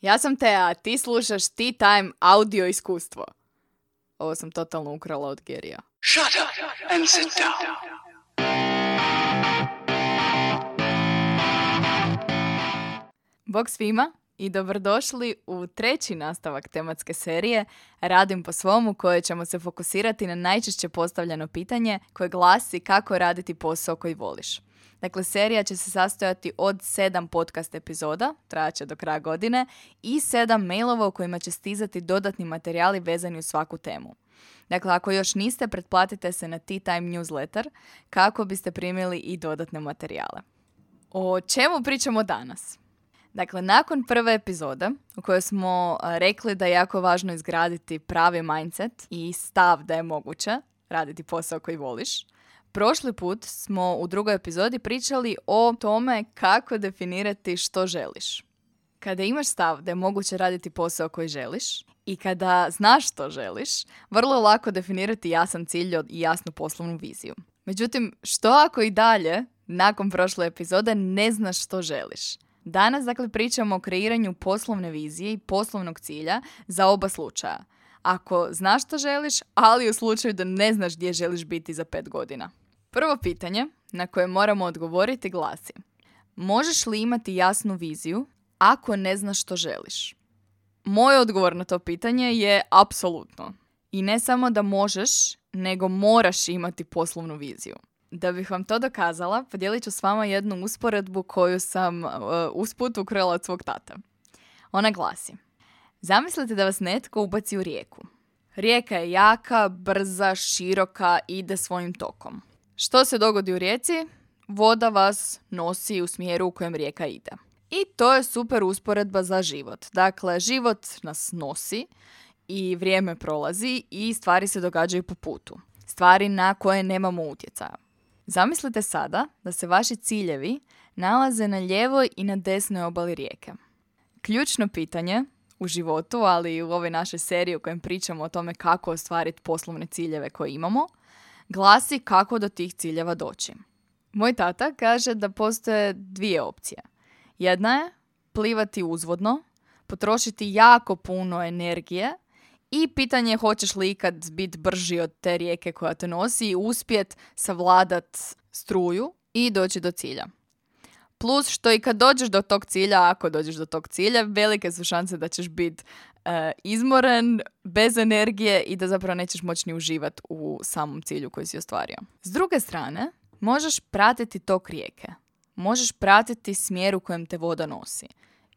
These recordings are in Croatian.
Ja sam Tea, a ti slušaš Tea Time audio iskustvo. Ovo sam totalno ukrala od Gerija. Shut up and sit down. Bog svima i dobrodošli u treći nastavak tematske serije Radim po svom u kojoj ćemo se fokusirati na najčešće postavljeno pitanje koje glasi kako raditi posao koji voliš. Dakle, serija će se sastojati od sedam podcast epizoda, trajaće do kraja godine, i sedam mailova u kojima će stizati dodatni materijali vezani u svaku temu. Dakle, ako još niste, pretplatite se na Tea Time newsletter kako biste primili i dodatne materijale. O čemu pričamo danas? Dakle, nakon prve epizode u kojoj smo rekli da je jako važno izgraditi pravi mindset i stav da je moguće raditi posao koji voliš, prošli put smo u drugoj epizodi pričali o tome kako definirati što želiš. Kada imaš stav da je moguće raditi posao koji želiš i kada znaš što želiš, vrlo je lako definirati jasan cilj i jasnu poslovnu viziju. Međutim, što ako i dalje, nakon prošle epizode, ne znaš što želiš? Danas, dakle, pričamo o kreiranju poslovne vizije i poslovnog cilja za oba slučaja. Ako znaš što želiš, ali u slučaju da ne znaš gdje želiš biti za pet godina. Prvo pitanje na koje moramo odgovoriti glasi Možeš li imati jasnu viziju ako ne znaš što želiš? Moj odgovor na to pitanje je apsolutno. I ne samo da možeš, nego moraš imati poslovnu viziju. Da bih vam to dokazala, podijelit ću s vama jednu usporedbu koju sam uh, usput ukrala od svog tata. Ona glasi. Zamislite da vas netko ubaci u rijeku. Rijeka je jaka, brza, široka, ide svojim tokom. Što se dogodi u rijeci? Voda vas nosi u smjeru u kojem rijeka ide. I to je super usporedba za život. Dakle, život nas nosi i vrijeme prolazi i stvari se događaju po putu. Stvari na koje nemamo utjecaja. Zamislite sada da se vaši ciljevi nalaze na lijevoj i na desnoj obali rijeke. Ključno pitanje u životu, ali i u ovoj našoj seriji u kojem pričamo o tome kako ostvariti poslovne ciljeve koje imamo, glasi kako do tih ciljeva doći. Moj tata kaže da postoje dvije opcije. Jedna je plivati uzvodno, potrošiti jako puno energije i pitanje je hoćeš li ikad biti brži od te rijeke koja te nosi i uspjet savladat struju i doći do cilja. Plus što i kad dođeš do tog cilja, ako dođeš do tog cilja, velike su šanse da ćeš biti e, izmoren, bez energije i da zapravo nećeš moći ni uživati u samom cilju koji si ostvario. S druge strane, možeš pratiti tok rijeke. Možeš pratiti smjer u kojem te voda nosi.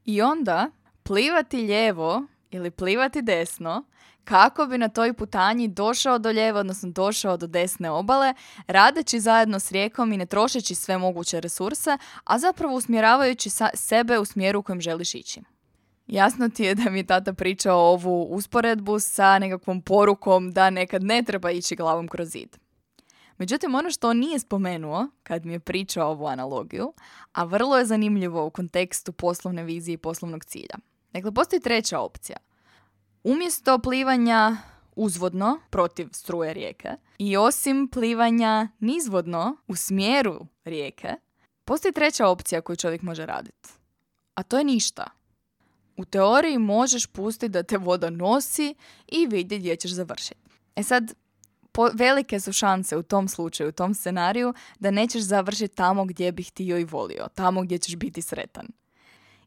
I onda plivati lijevo ili plivati desno kako bi na toj putanji došao do lijevo, odnosno došao do desne obale, radeći zajedno s rijekom i ne trošeći sve moguće resurse, a zapravo usmjeravajući sa- sebe u smjeru u kojem želiš ići. Jasno ti je da mi je tata pričao ovu usporedbu sa nekakvom porukom da nekad ne treba ići glavom kroz zid. Međutim, ono što on nije spomenuo kad mi je pričao ovu analogiju, a vrlo je zanimljivo u kontekstu poslovne vizije i poslovnog cilja. Dakle, postoji treća opcija. Umjesto plivanja uzvodno protiv struje rijeke i osim plivanja nizvodno u smjeru rijeke, postoji treća opcija koju čovjek može raditi. A to je ništa. U teoriji možeš pustiti da te voda nosi i vidjeti gdje ćeš završiti. E sad, po, velike su šanse u tom slučaju, u tom scenariju, da nećeš završiti tamo gdje bih htio i volio, tamo gdje ćeš biti sretan.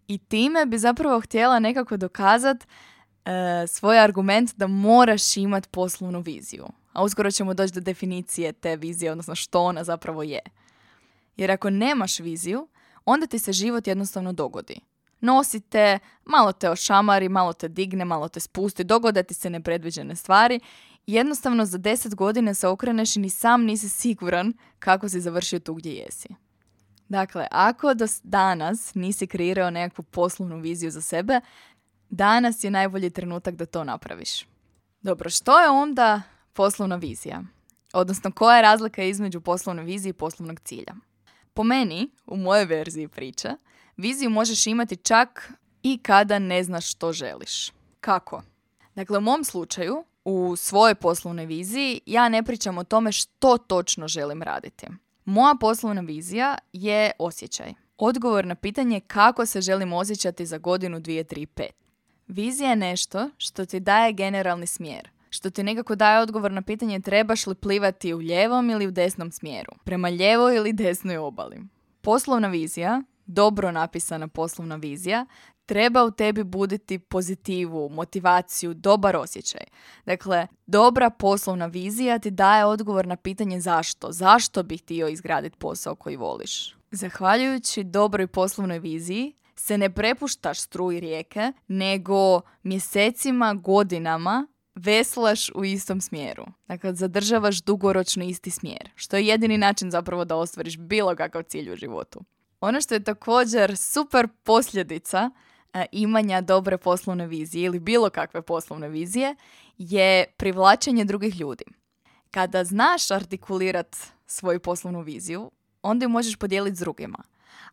I time bi zapravo htjela nekako dokazat e, svoj argument da moraš imat poslovnu viziju. A uskoro ćemo doći do definicije te vizije, odnosno što ona zapravo je. Jer ako nemaš viziju, onda ti se život jednostavno dogodi. Nosite, malo te ošamari, malo te digne, malo te spusti, dogode ti se nepredviđene stvari. Jednostavno za deset godina se okreneš i ni sam nisi siguran kako si završio tu gdje jesi. Dakle, ako do danas nisi kreirao nekakvu poslovnu viziju za sebe, danas je najbolji trenutak da to napraviš. Dobro, što je onda poslovna vizija? Odnosno, koja je razlika između poslovne vizije i poslovnog cilja? Po meni, u mojoj verziji priče, viziju možeš imati čak i kada ne znaš što želiš. Kako? Dakle, u mom slučaju, u svojoj poslovnoj viziji, ja ne pričam o tome što točno želim raditi. Moja poslovna vizija je osjećaj. Odgovor na pitanje kako se želim osjećati za godinu, dvije, tri, pet. Vizija je nešto što ti daje generalni smjer, što ti nekako daje odgovor na pitanje trebaš li plivati u ljevom ili u desnom smjeru, prema ljevoj ili desnoj obali. Poslovna vizija, dobro napisana poslovna vizija, treba u tebi buditi pozitivu, motivaciju, dobar osjećaj. Dakle, dobra poslovna vizija ti daje odgovor na pitanje zašto. Zašto bih htio izgraditi posao koji voliš? Zahvaljujući dobroj poslovnoj viziji, se ne prepuštaš struji rijeke, nego mjesecima, godinama veslaš u istom smjeru. Dakle, zadržavaš dugoročno isti smjer, što je jedini način zapravo da ostvariš bilo kakav cilj u životu. Ono što je također super posljedica e, imanja dobre poslovne vizije ili bilo kakve poslovne vizije je privlačenje drugih ljudi. Kada znaš artikulirati svoju poslovnu viziju, onda ju možeš podijeliti s drugima.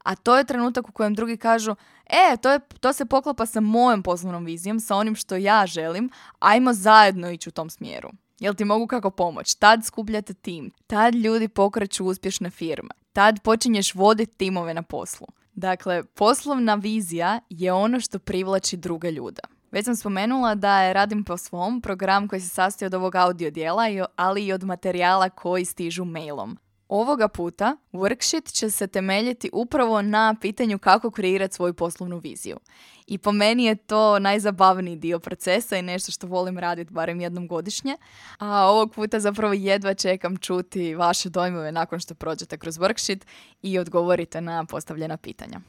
A to je trenutak u kojem drugi kažu, e, to, je, to se poklapa sa mojom poslovnom vizijom, sa onim što ja želim, ajmo zajedno ići u tom smjeru. Jel ti mogu kako pomoć? Tad skupljate tim, tad ljudi pokreću uspješne firme, tad počinješ voditi timove na poslu. Dakle, poslovna vizija je ono što privlači druge ljude. Već sam spomenula da je Radim po svom program koji se sastoji od ovog audio dijela, ali i od materijala koji stižu mailom. Ovoga puta worksheet će se temeljiti upravo na pitanju kako kreirati svoju poslovnu viziju. I po meni je to najzabavniji dio procesa i nešto što volim raditi barem jednom godišnje. A ovog puta zapravo jedva čekam čuti vaše dojmove nakon što prođete kroz worksheet i odgovorite na postavljena pitanja.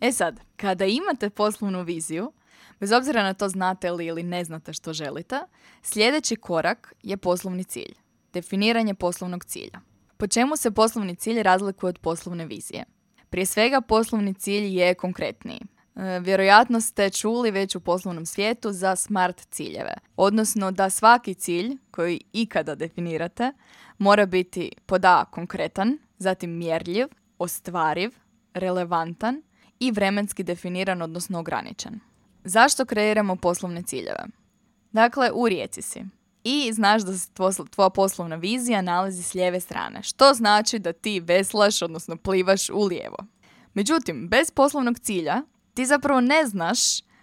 E sad, kada imate poslovnu viziju, bez obzira na to znate li ili ne znate što želite, sljedeći korak je poslovni cilj. Definiranje poslovnog cilja. Po čemu se poslovni cilj razlikuje od poslovne vizije? Prije svega poslovni cilj je konkretniji. E, vjerojatno ste čuli već u poslovnom svijetu za smart ciljeve, odnosno da svaki cilj koji ikada definirate mora biti pod A konkretan, zatim mjerljiv, ostvariv, relevantan i vremenski definiran, odnosno ograničen. Zašto kreiramo poslovne ciljeve? Dakle, u rijeci si i znaš da se tvoja poslovna vizija nalazi s lijeve strane, što znači da ti veslaš, odnosno plivaš u lijevo. Međutim, bez poslovnog cilja ti zapravo ne znaš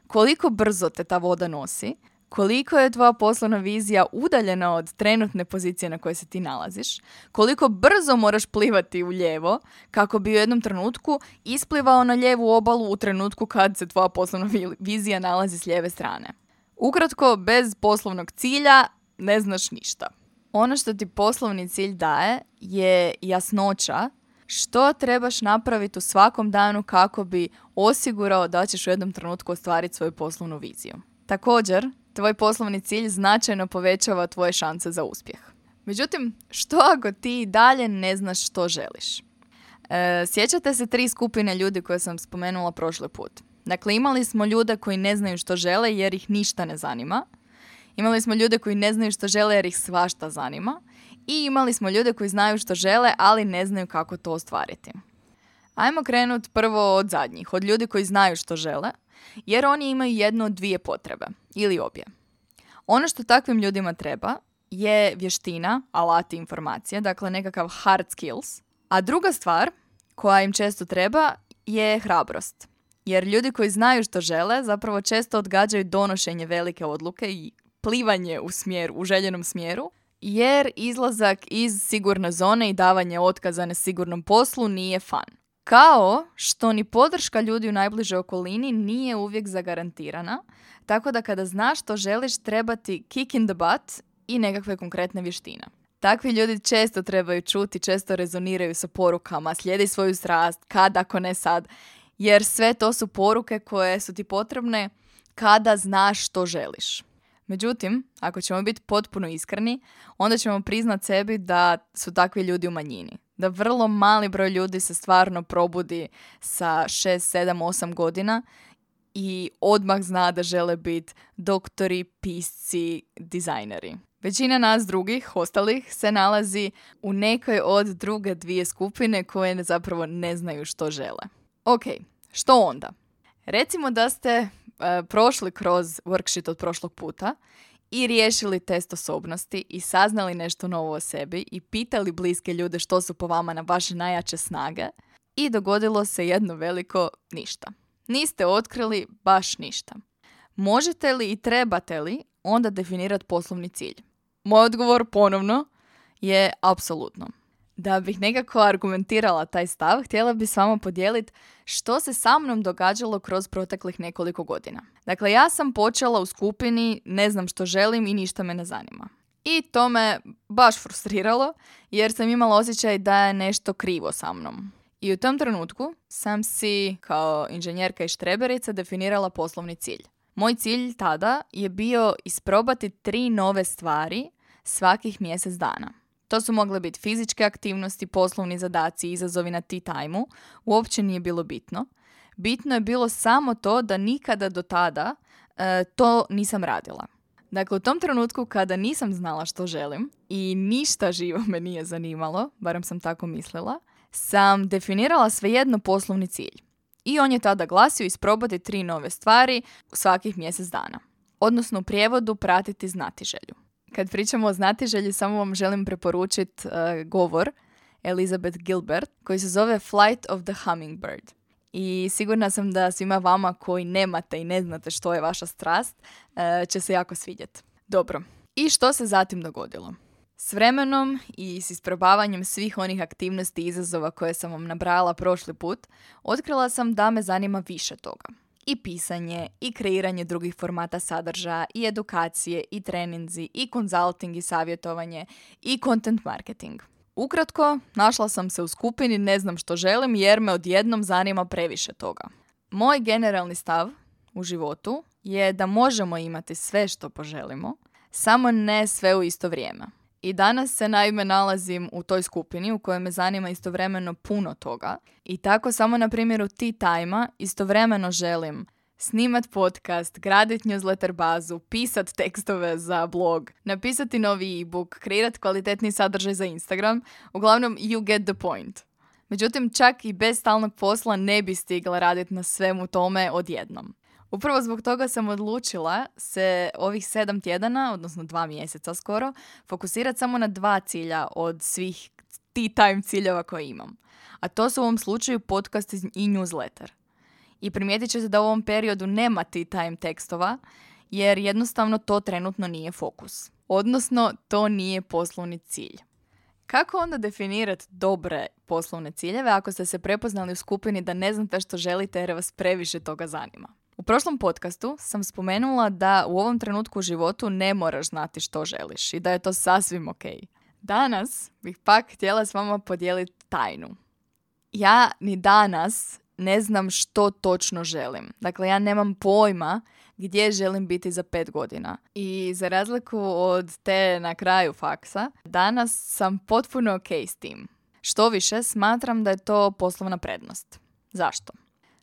koliko brzo te ta voda nosi, koliko je tvoja poslovna vizija udaljena od trenutne pozicije na kojoj se ti nalaziš, koliko brzo moraš plivati u lijevo kako bi u jednom trenutku isplivao na lijevu obalu u trenutku kad se tvoja poslovna vizija nalazi s lijeve strane. Ukratko, bez poslovnog cilja ne znaš ništa. Ono što ti poslovni cilj daje je jasnoća što trebaš napraviti u svakom danu kako bi osigurao da ćeš u jednom trenutku ostvariti svoju poslovnu viziju. Također, tvoj poslovni cilj značajno povećava tvoje šanse za uspjeh. Međutim, što ako ti dalje ne znaš što želiš? E, sjećate se tri skupine ljudi koje sam spomenula prošli put. Dakle, imali smo ljude koji ne znaju što žele jer ih ništa ne zanima – Imali smo ljude koji ne znaju što žele jer ih svašta zanima. I imali smo ljude koji znaju što žele, ali ne znaju kako to ostvariti. Ajmo krenut prvo od zadnjih, od ljudi koji znaju što žele, jer oni imaju jednu od dvije potrebe, ili obje. Ono što takvim ljudima treba je vještina, alati informacije, dakle nekakav hard skills. A druga stvar koja im često treba je hrabrost. Jer ljudi koji znaju što žele zapravo često odgađaju donošenje velike odluke i plivanje u smjer, u željenom smjeru, jer izlazak iz sigurne zone i davanje otkaza na sigurnom poslu nije fan. Kao što ni podrška ljudi u najbližoj okolini nije uvijek zagarantirana, tako da kada znaš što želiš trebati kick in the butt i nekakve konkretne vještine. Takvi ljudi često trebaju čuti, često rezoniraju sa porukama, slijedi svoju strast, kad ako ne sad, jer sve to su poruke koje su ti potrebne kada znaš što želiš. Međutim, ako ćemo biti potpuno iskreni, onda ćemo priznat sebi da su takvi ljudi u manjini. Da vrlo mali broj ljudi se stvarno probudi sa 6, 7, 8 godina i odmah zna da žele biti doktori, pisci, dizajneri. Većina nas drugih, ostalih, se nalazi u nekoj od druge dvije skupine koje zapravo ne znaju što žele. Ok, što onda? Recimo da ste prošli kroz worksheet od prošlog puta i riješili test osobnosti i saznali nešto novo o sebi i pitali bliske ljude što su po vama na vaše najjače snage i dogodilo se jedno veliko ništa. Niste otkrili baš ništa. Možete li i trebate li onda definirati poslovni cilj? Moj odgovor ponovno je apsolutno. Da bih nekako argumentirala taj stav, htjela bih s vama podijeliti što se sa mnom događalo kroz proteklih nekoliko godina. Dakle, ja sam počela u skupini ne znam što želim i ništa me ne zanima. I to me baš frustriralo jer sam imala osjećaj da je nešto krivo sa mnom. I u tom trenutku sam si kao inženjerka i štreberica definirala poslovni cilj. Moj cilj tada je bio isprobati tri nove stvari svakih mjesec dana. To su mogle biti fizičke aktivnosti, poslovni zadaci, izazovi na tea time Uopće nije bilo bitno. Bitno je bilo samo to da nikada do tada e, to nisam radila. Dakle, u tom trenutku kada nisam znala što želim i ništa živo me nije zanimalo, barem sam tako mislila, sam definirala svejedno poslovni cilj. I on je tada glasio isprobati tri nove stvari svakih mjesec dana. Odnosno u prijevodu pratiti znatiželju. Kad pričamo o znatiželji, samo vam želim preporučiti uh, govor Elizabeth Gilbert koji se zove Flight of the Hummingbird. I sigurna sam da svima vama koji nemate i ne znate što je vaša strast, uh, će se jako svidjeti. Dobro, i što se zatim dogodilo? S vremenom i s isprobavanjem svih onih aktivnosti i izazova koje sam vam nabrala prošli put, otkrila sam da me zanima više toga i pisanje, i kreiranje drugih formata sadržaja, i edukacije, i treninzi, i konzulting i savjetovanje, i content marketing. Ukratko, našla sam se u skupini ne znam što želim jer me odjednom zanima previše toga. Moj generalni stav u životu je da možemo imati sve što poželimo, samo ne sve u isto vrijeme. I danas se naime nalazim u toj skupini u kojoj me zanima istovremeno puno toga. I tako samo na primjeru Tea time istovremeno želim snimat podcast, gradit newsletter bazu, pisat tekstove za blog, napisati novi e-book, kreirat kvalitetni sadržaj za Instagram. Uglavnom, you get the point. Međutim, čak i bez stalnog posla ne bi stigla raditi na svemu tome odjednom. Upravo zbog toga sam odlučila se ovih sedam tjedana, odnosno dva mjeseca skoro, fokusirati samo na dva cilja od svih tea time ciljeva koje imam. A to su u ovom slučaju podcast i newsletter. I primijetit ćete da u ovom periodu nema tea time tekstova, jer jednostavno to trenutno nije fokus. Odnosno, to nije poslovni cilj. Kako onda definirati dobre poslovne ciljeve ako ste se prepoznali u skupini da ne znate što želite jer vas previše toga zanima? U prošlom podcastu sam spomenula da u ovom trenutku u životu ne moraš znati što želiš i da je to sasvim ok. Danas bih pak htjela s vama podijeliti tajnu. Ja ni danas ne znam što točno želim. Dakle, ja nemam pojma gdje želim biti za pet godina. I za razliku od te na kraju faksa, danas sam potpuno ok s tim. Što više, smatram da je to poslovna prednost. Zašto?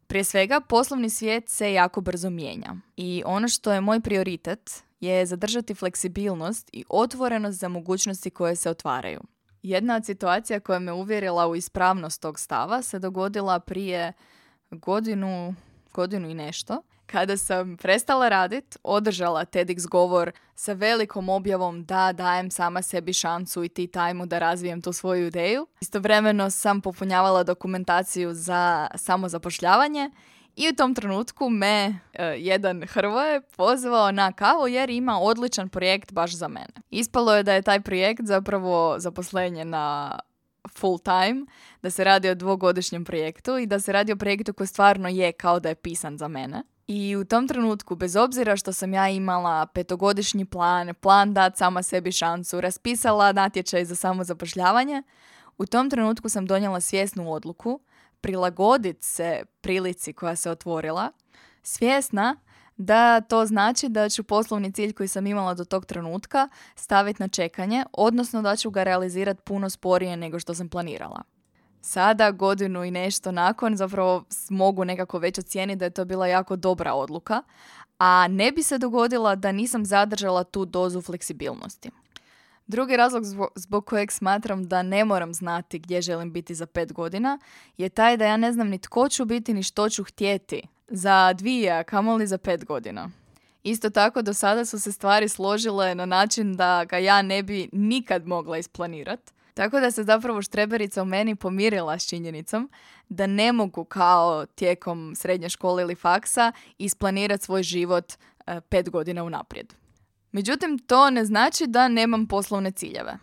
Prije svega, poslovni svijet se jako brzo mijenja i ono što je moj prioritet je zadržati fleksibilnost i otvorenost za mogućnosti koje se otvaraju. Jedna od situacija koja me uvjerila u ispravnost tog stava se dogodila prije godinu, godinu i nešto, kada sam prestala radit, održala TEDx govor sa velikom objavom da dajem sama sebi šansu i ti tajmu da razvijem tu svoju ideju. Istovremeno sam popunjavala dokumentaciju za samozapošljavanje i u tom trenutku me e, jedan Hrvoje pozvao na kavu jer ima odličan projekt baš za mene. Ispalo je da je taj projekt zapravo zaposlenje na full time, da se radi o dvogodišnjem projektu i da se radi o projektu koji stvarno je kao da je pisan za mene. I u tom trenutku, bez obzira što sam ja imala petogodišnji plan, plan dat sama sebi šansu, raspisala natječaj za samozapošljavanje, u tom trenutku sam donijela svjesnu odluku prilagoditi se prilici koja se otvorila, svjesna da to znači da ću poslovni cilj koji sam imala do tog trenutka staviti na čekanje, odnosno da ću ga realizirati puno sporije nego što sam planirala. Sada, godinu i nešto nakon, zapravo mogu nekako već ocijeniti da je to bila jako dobra odluka, a ne bi se dogodila da nisam zadržala tu dozu fleksibilnosti. Drugi razlog zbog kojeg smatram da ne moram znati gdje želim biti za pet godina je taj da ja ne znam ni tko ću biti ni što ću htjeti za dvije, a kamoli za pet godina. Isto tako do sada su se stvari složile na način da ga ja ne bi nikad mogla isplanirati. Tako da se zapravo štreberica u meni pomirila s činjenicom da ne mogu kao tijekom srednje škole ili faksa isplanirati svoj život e, pet godina unaprijed. Međutim, to ne znači da nemam poslovne ciljeve.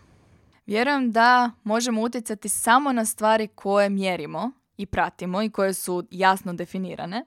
Vjerujem da možemo utjecati samo na stvari koje mjerimo i pratimo i koje su jasno definirane,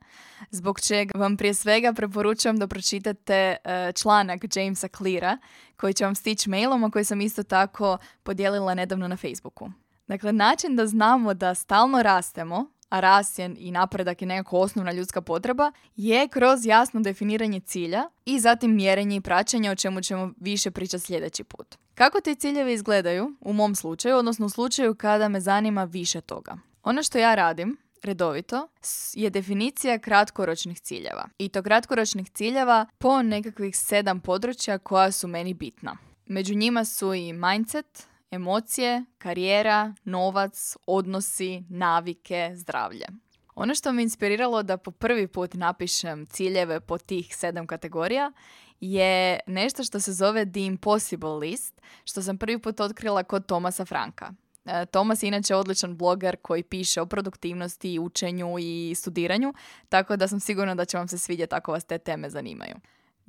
zbog čega vam prije svega preporučujem da pročitate e, članak Jamesa Cleara koji će vam stići mailom, a koji sam isto tako podijelila nedavno na Facebooku. Dakle, način da znamo da stalno rastemo, a rast i napredak je nekako osnovna ljudska potreba, je kroz jasno definiranje cilja i zatim mjerenje i praćenje o čemu ćemo više pričati sljedeći put. Kako ti ciljevi izgledaju u mom slučaju, odnosno u slučaju kada me zanima više toga? Ono što ja radim redovito je definicija kratkoročnih ciljeva. I to kratkoročnih ciljeva po nekakvih sedam područja koja su meni bitna. Među njima su i mindset, emocije, karijera, novac, odnosi, navike, zdravlje. Ono što me inspiriralo da po prvi put napišem ciljeve po tih sedam kategorija je nešto što se zove The Impossible List, što sam prvi put otkrila kod Tomasa Franka. E, Tomas je inače odličan bloger koji piše o produktivnosti, učenju i studiranju, tako da sam sigurna da će vam se svidjeti ako vas te teme zanimaju.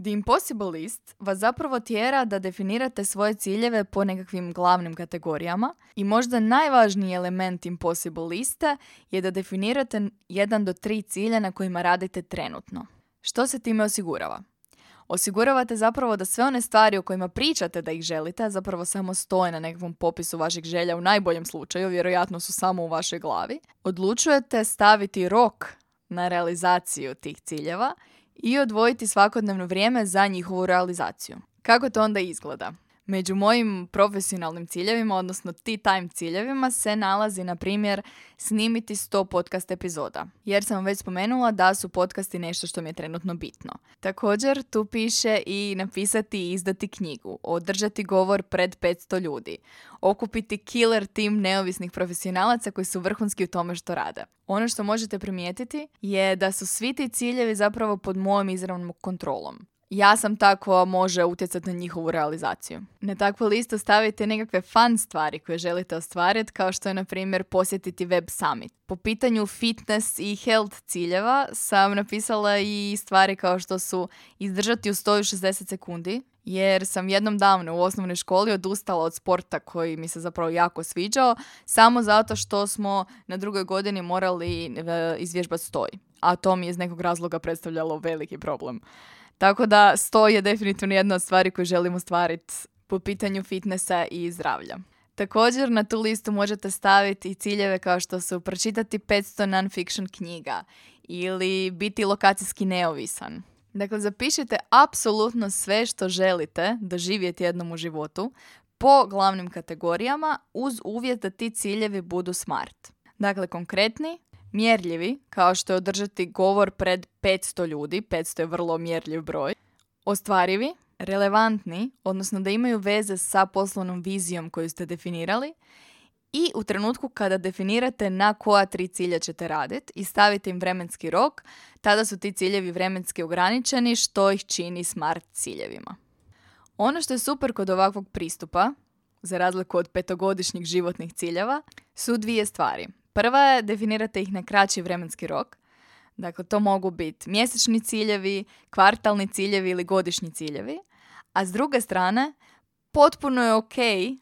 The Impossible List vas zapravo tjera da definirate svoje ciljeve po nekakvim glavnim kategorijama i možda najvažniji element Impossible liste je da definirate jedan do tri cilja na kojima radite trenutno. Što se time osigurava? Osiguravate zapravo da sve one stvari o kojima pričate da ih želite, zapravo samo stoje na nekakvom popisu vaših želja u najboljem slučaju, vjerojatno su samo u vašoj glavi, odlučujete staviti rok na realizaciju tih ciljeva i odvojiti svakodnevno vrijeme za njihovu realizaciju. Kako to onda izgleda? Među mojim profesionalnim ciljevima, odnosno ti time ciljevima, se nalazi, na primjer, snimiti 100 podcast epizoda. Jer sam već spomenula da su podcasti nešto što mi je trenutno bitno. Također, tu piše i napisati i izdati knjigu, održati govor pred 500 ljudi, okupiti killer tim neovisnih profesionalaca koji su vrhunski u tome što rade. Ono što možete primijetiti je da su svi ti ciljevi zapravo pod mojom izravnom kontrolom ja sam tako može utjecati na njihovu realizaciju. Na takvu listu stavite nekakve fun stvari koje želite ostvariti, kao što je, na primjer, posjetiti Web Summit. Po pitanju fitness i health ciljeva sam napisala i stvari kao što su izdržati u 160 sekundi, jer sam jednom davno u osnovnoj školi odustala od sporta koji mi se zapravo jako sviđao, samo zato što smo na drugoj godini morali e, izvježbati stoj. A to mi je iz nekog razloga predstavljalo veliki problem. Tako da sto je definitivno jedna od stvari koju želim ostvariti po pitanju fitnessa i zdravlja. Također na tu listu možete staviti i ciljeve kao što su pročitati 500 non-fiction knjiga ili biti lokacijski neovisan. Dakle, zapišite apsolutno sve što želite doživjeti jednom u životu po glavnim kategorijama uz uvjet da ti ciljevi budu smart. Dakle, konkretni, mjerljivi, kao što je održati govor pred 500 ljudi, 500 je vrlo mjerljiv broj, ostvarivi, relevantni, odnosno da imaju veze sa poslovnom vizijom koju ste definirali i u trenutku kada definirate na koja tri cilja ćete raditi i stavite im vremenski rok, tada su ti ciljevi vremenski ograničeni što ih čini smart ciljevima. Ono što je super kod ovakvog pristupa, za razliku od petogodišnjih životnih ciljeva, su dvije stvari. Prva je definirate ih na kraći vremenski rok. Dakle, to mogu biti mjesečni ciljevi, kvartalni ciljevi ili godišnji ciljevi. A s druge strane, potpuno je ok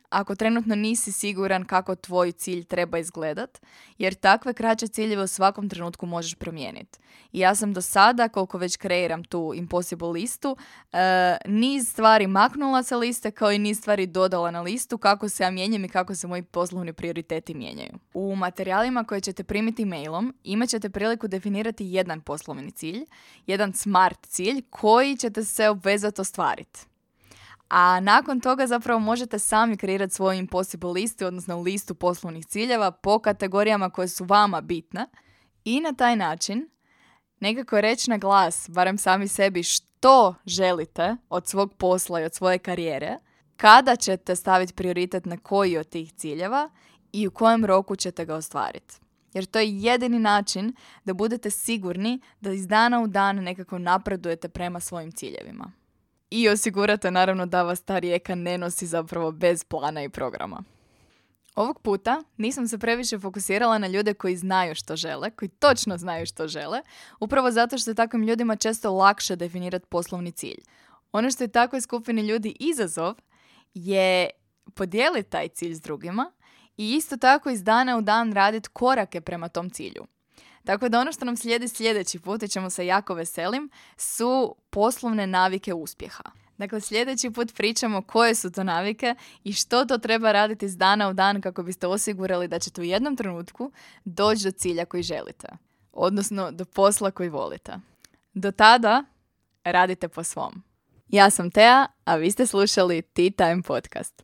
ako trenutno nisi siguran kako tvoj cilj treba izgledat, jer takve kraće ciljeve u svakom trenutku možeš promijeniti. I ja sam do sada, koliko već kreiram tu impossible listu, uh, niz stvari maknula sa liste kao i niz stvari dodala na listu kako se ja mijenjam i kako se moji poslovni prioriteti mijenjaju. U materijalima koje ćete primiti mailom imat ćete priliku definirati jedan poslovni cilj, jedan smart cilj koji ćete se obvezati ostvariti. A nakon toga zapravo možete sami kreirati svoju impossible listu, odnosno listu poslovnih ciljeva po kategorijama koje su vama bitne i na taj način nekako reći na glas, barem sami sebi, što želite od svog posla i od svoje karijere, kada ćete staviti prioritet na koji od tih ciljeva i u kojem roku ćete ga ostvariti. Jer to je jedini način da budete sigurni da iz dana u dan nekako napredujete prema svojim ciljevima i osigurate naravno da vas ta rijeka ne nosi zapravo bez plana i programa. Ovog puta nisam se previše fokusirala na ljude koji znaju što žele, koji točno znaju što žele, upravo zato što je takvim ljudima često lakše definirati poslovni cilj. Ono što je takvoj skupini ljudi izazov je podijeliti taj cilj s drugima i isto tako iz dana u dan raditi korake prema tom cilju. Tako da ono što nam slijedi sljedeći put i ćemo se jako veselim su poslovne navike uspjeha. Dakle, sljedeći put pričamo koje su to navike i što to treba raditi iz dana u dan kako biste osigurali da ćete u jednom trenutku doći do cilja koji želite. Odnosno, do posla koji volite. Do tada, radite po svom. Ja sam Tea, a vi ste slušali Tea Time Podcast.